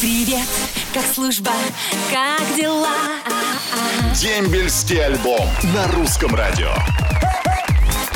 Привет, как служба, как дела? Дембельский альбом на русском радио.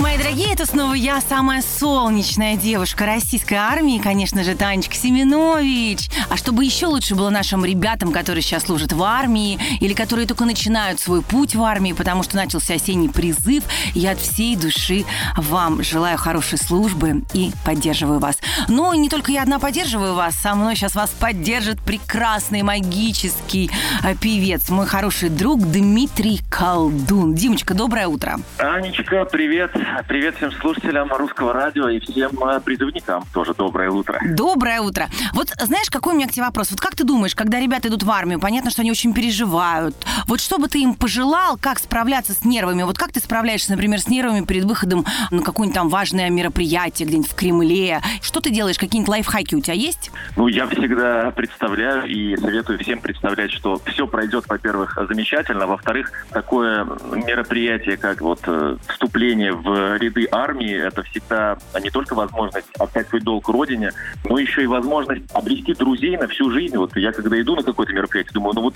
Мои дорогие, это снова я, самая солнечная девушка российской армии, конечно же, Танечка Семенович. А чтобы еще лучше было нашим ребятам, которые сейчас служат в армии, или которые только начинают свой путь в армии, потому что начался осенний призыв, я от всей души вам желаю хорошей службы и поддерживаю вас. Но не только я одна поддерживаю вас, со мной сейчас вас поддержит прекрасный магический э, певец, мой хороший друг Дмитрий Колдун. Димочка, доброе утро. Анечка, привет. Привет всем слушателям русского радио и всем э, призывникам тоже доброе утро. Доброе утро. Вот знаешь, какой у меня к тебе вопрос? Вот как ты думаешь, когда ребята идут в армию, понятно, что они очень переживают. Вот что бы ты им пожелал, как справляться с нервами? Вот как ты справляешься, например, с нервами перед выходом на какое-нибудь там важное мероприятие где-нибудь в Кремле? Что ты делаешь? Какие-нибудь лайфхаки у тебя есть? Ну, я всегда представляю и советую всем представлять, что все пройдет, во-первых, замечательно, во-вторых, такое мероприятие, как вот э, вступление в ряды армии, это всегда не только возможность отдать свой долг родине, но еще и возможность обрести друзей на всю жизнь. Вот я когда иду на какое-то мероприятие, думаю, ну вот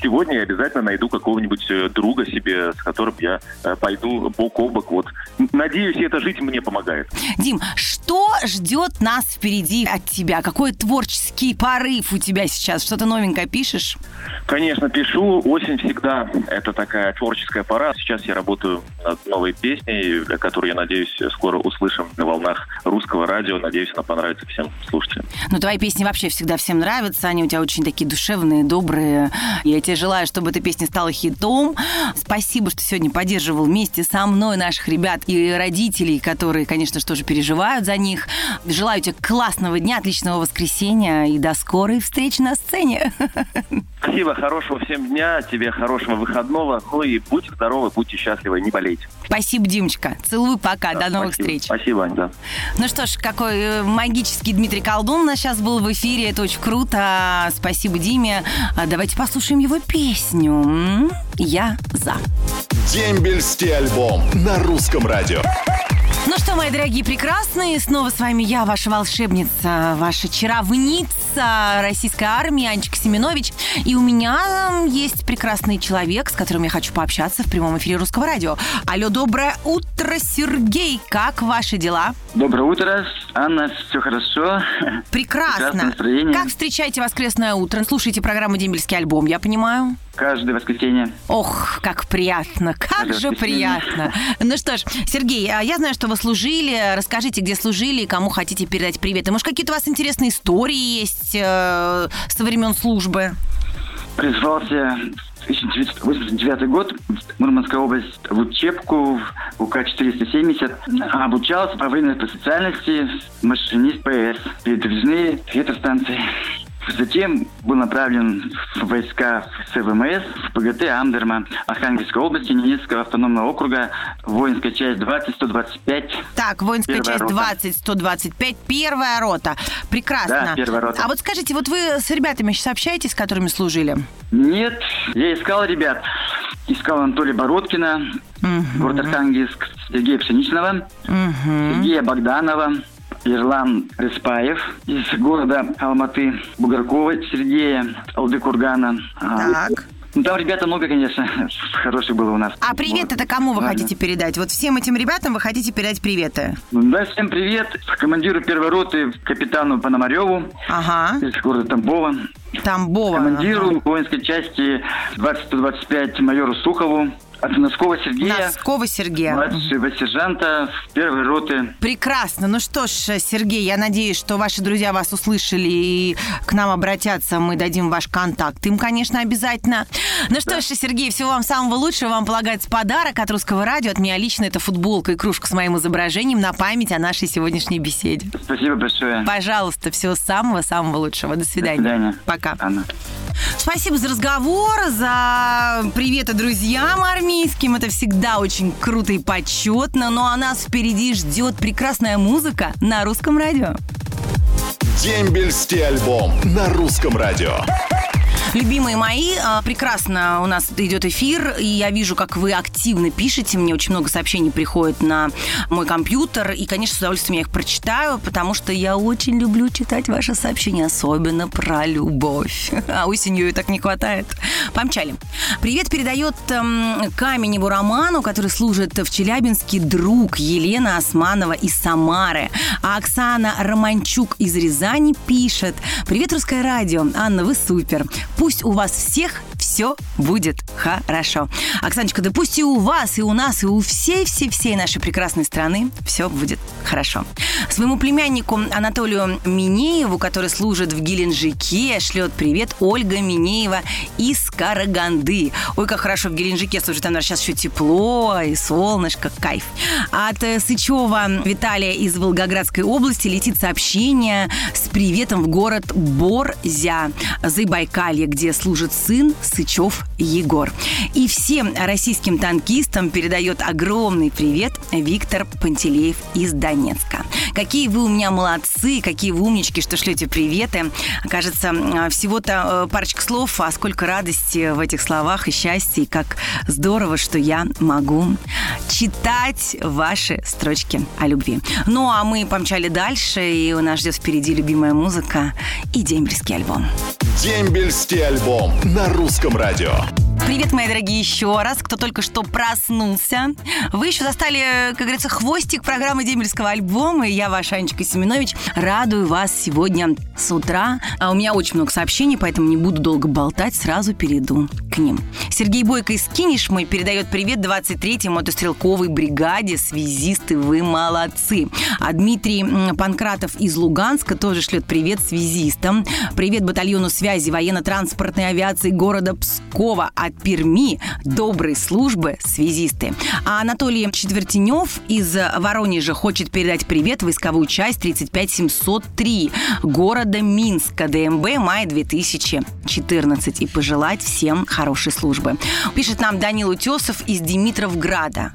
сегодня я обязательно найду какого-нибудь э, друга себе, с которым я э, пойду бок о бок. Вот. Надеюсь, эта жизнь мне помогает. Дим, что ждет нас впереди от тебя? Какой творческий порыв у тебя сейчас? Что-то новенькое пишешь? Конечно, пишу. Осень всегда это такая творческая пора. Сейчас я работаю над новой песней, которую, я надеюсь, скоро услышим на волнах русского радио. Надеюсь, она понравится всем слушателям. Ну, твои песни вообще всегда всем нравятся. Они у тебя очень такие душевные, добрые. Я тебе желаю, чтобы эта песня стала хитом. Спасибо, что сегодня поддерживал вместе со мной наших ребят и родителей, которые, конечно же, тоже переживают за них. Желаю тебе классного дня, отличного воскресенья и до скорой встречи на сцене. Спасибо, хорошего всем дня, тебе хорошего выходного. Ну и будьте здоровы, будьте счастливы, не болейте. Спасибо, Димочка. Целую, пока, Да, до новых спасибо. встреч. Спасибо, Ань, да. Ну что ж, какой э, магический Дмитрий Колдун у нас сейчас был в эфире. Это очень круто. Спасибо Диме. А Давайте послушаем его песню. Я за. Дембельский альбом на русском радио. Ну что, мои дорогие прекрасные, снова с вами я, ваша волшебница, ваша чаровница российской армии Анечка Семенович. И у меня есть прекрасный человек, с которым я хочу пообщаться в прямом эфире русского радио. Алло, доброе утро, Сергей. Как ваши дела? Доброе утро, Анна, все хорошо. Прекрасно. Как встречаете воскресное утро? Слушайте программу «Дембельский альбом», я понимаю. Каждое воскресенье. Ох, как приятно, как Каждое же приятно. Ну что ж, Сергей, а я знаю, что вы служили. Расскажите, где служили и кому хотите передать привет. И, может, какие-то у вас интересные истории есть э, со времен службы? Призвался в 1989 год в Мурманская область в учебку в УК-470. Обучался по военной специальности машинист ПС, передвижные ветростанции. Затем был направлен в войска СВМС, в ПГТ Амдерма, Архангельской области, Ненецкого автономного округа, воинская часть 20-125. Так, воинская часть рота. 20-125, первая рота. Прекрасно. Да, первая рота. А вот скажите, вот вы с ребятами сейчас общаетесь, с которыми служили? Нет, я искал ребят. Искал Анатолия Бородкина, город Архангельск, Сергея Пшеничного, Сергея Богданова, Ерлан Респаев из города Алматы, Бугоркова Сергея, Алдыкургана. А, Так. Ну, там ребята много, конечно, хороших было у нас. А привет это кому вы Ладно. хотите передать? Вот всем этим ребятам вы хотите передать приветы? Да, всем привет. Командиру первой роты, капитану Пономареву Ага. из города Тамбова. Тамбова. Командиру воинской части 20-125 майору Сухову. От Носкова Сергея. Носкова Сергея. Младшего сержанта первой роты. Прекрасно. Ну что ж, Сергей, я надеюсь, что ваши друзья вас услышали и к нам обратятся. Мы дадим ваш контакт им, конечно, обязательно. Ну что ж, Сергей, всего вам самого лучшего. Вам полагается подарок от Русского радио. От меня лично это футболка и кружка с моим изображением на память о нашей сегодняшней беседе. Спасибо большое. Пожалуйста, всего самого-самого лучшего. До До свидания. свидания. Пока. Анна. Спасибо за разговор, за приветы друзьям армейским. Это всегда очень круто и почетно. Ну а нас впереди ждет прекрасная музыка на русском радио. Дембельский альбом на русском радио. Любимые мои, а, прекрасно у нас идет эфир, и я вижу, как вы активно пишете. Мне очень много сообщений приходит на мой компьютер, и, конечно, с удовольствием я их прочитаю, потому что я очень люблю читать ваши сообщения, особенно про любовь. А осенью ее так не хватает. Помчали. Привет передает эм, Каменеву Роману, который служит в Челябинске, друг Елена Османова из Самары. А Оксана Романчук из Рязани пишет. Привет, Русское радио. Анна, вы супер. Пусть у вас всех все будет хорошо. Оксаночка, да пусть и у вас, и у нас, и у всей-всей-всей нашей прекрасной страны все будет хорошо. Своему племяннику Анатолию Минееву, который служит в Геленджике, шлет привет Ольга Минеева из Караганды. Ой, как хорошо в Геленджике служит, там сейчас еще тепло и солнышко, кайф. От э, Сычева Виталия из Волгоградской области летит сообщение с приветом в город Борзя, Забайкалье, где служит сын Сычев Егор. И всем российским танкистам передает огромный привет Виктор Пантелеев из Донецка. Какие вы у меня молодцы, какие вы умнички, что шлете приветы. Кажется, всего-то э, парочка слов, а сколько радости в этих словах и счастья, и как здорово, что я могу читать ваши строчки о любви. Ну, а мы помчали дальше, и у нас ждет впереди любимая музыка и дембельский альбом. Дембельский альбом на русском радио. Привет, мои дорогие, еще раз. Кто только что проснулся. Вы еще застали, как говорится, хвостик программы Демельского альбома. И я, ваша Анечка Семенович, радую вас сегодня с утра. А у меня очень много сообщений, поэтому не буду долго болтать, сразу перейду к ним. Сергей Бойко из Кинешмы передает привет 23-й мотострелковой бригаде. Связисты, вы молодцы. А Дмитрий Панкратов из Луганска тоже шлет привет связистам. Привет батальону связи военно-транспортной авиации города Пскова от Перми доброй службы связисты. А Анатолий Четвертенев из Воронежа хочет передать привет войсковую часть 35703 города Минска, ДМБ, мая 2014 и пожелать всем хорошей службы. Пишет нам Данил Утесов из Димитровграда.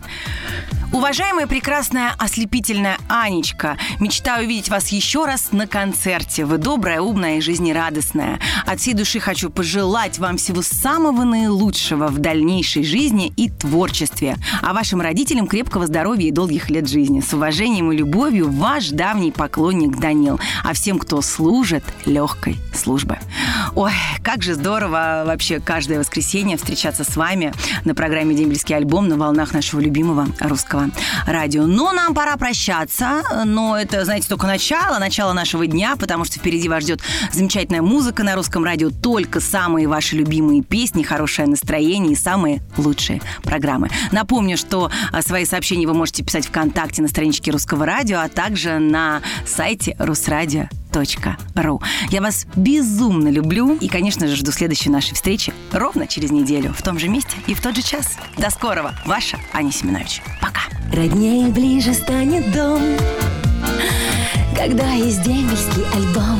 Уважаемая прекрасная ослепительная Анечка, мечтаю увидеть вас еще раз на концерте. Вы добрая, умная и жизнерадостная. От всей души хочу пожелать вам всего самого наилучшего в дальнейшей жизни и творчестве. А вашим родителям крепкого здоровья и долгих лет жизни. С уважением и любовью, ваш давний поклонник Данил. А всем, кто служит, легкой службы. Ой, как же здорово вообще каждое воскресенье встречаться с вами на программе «Дембельский альбом» на волнах нашего любимого русского радио. Но нам пора прощаться, но это, знаете, только начало, начало нашего дня, потому что впереди вас ждет замечательная музыка на русском радио, только самые ваши любимые песни, хорошее настроение и самые лучшие программы. Напомню, что а, свои сообщения вы можете писать ВКонтакте на страничке Русского радио, а также на сайте Русрадио ру. Я вас безумно люблю и, конечно же, жду следующей нашей встречи ровно через неделю в том же месте и в тот же час. До скорого. Ваша Аня Семенович. Пока. Роднее ближе станет дом, когда есть дембельский альбом.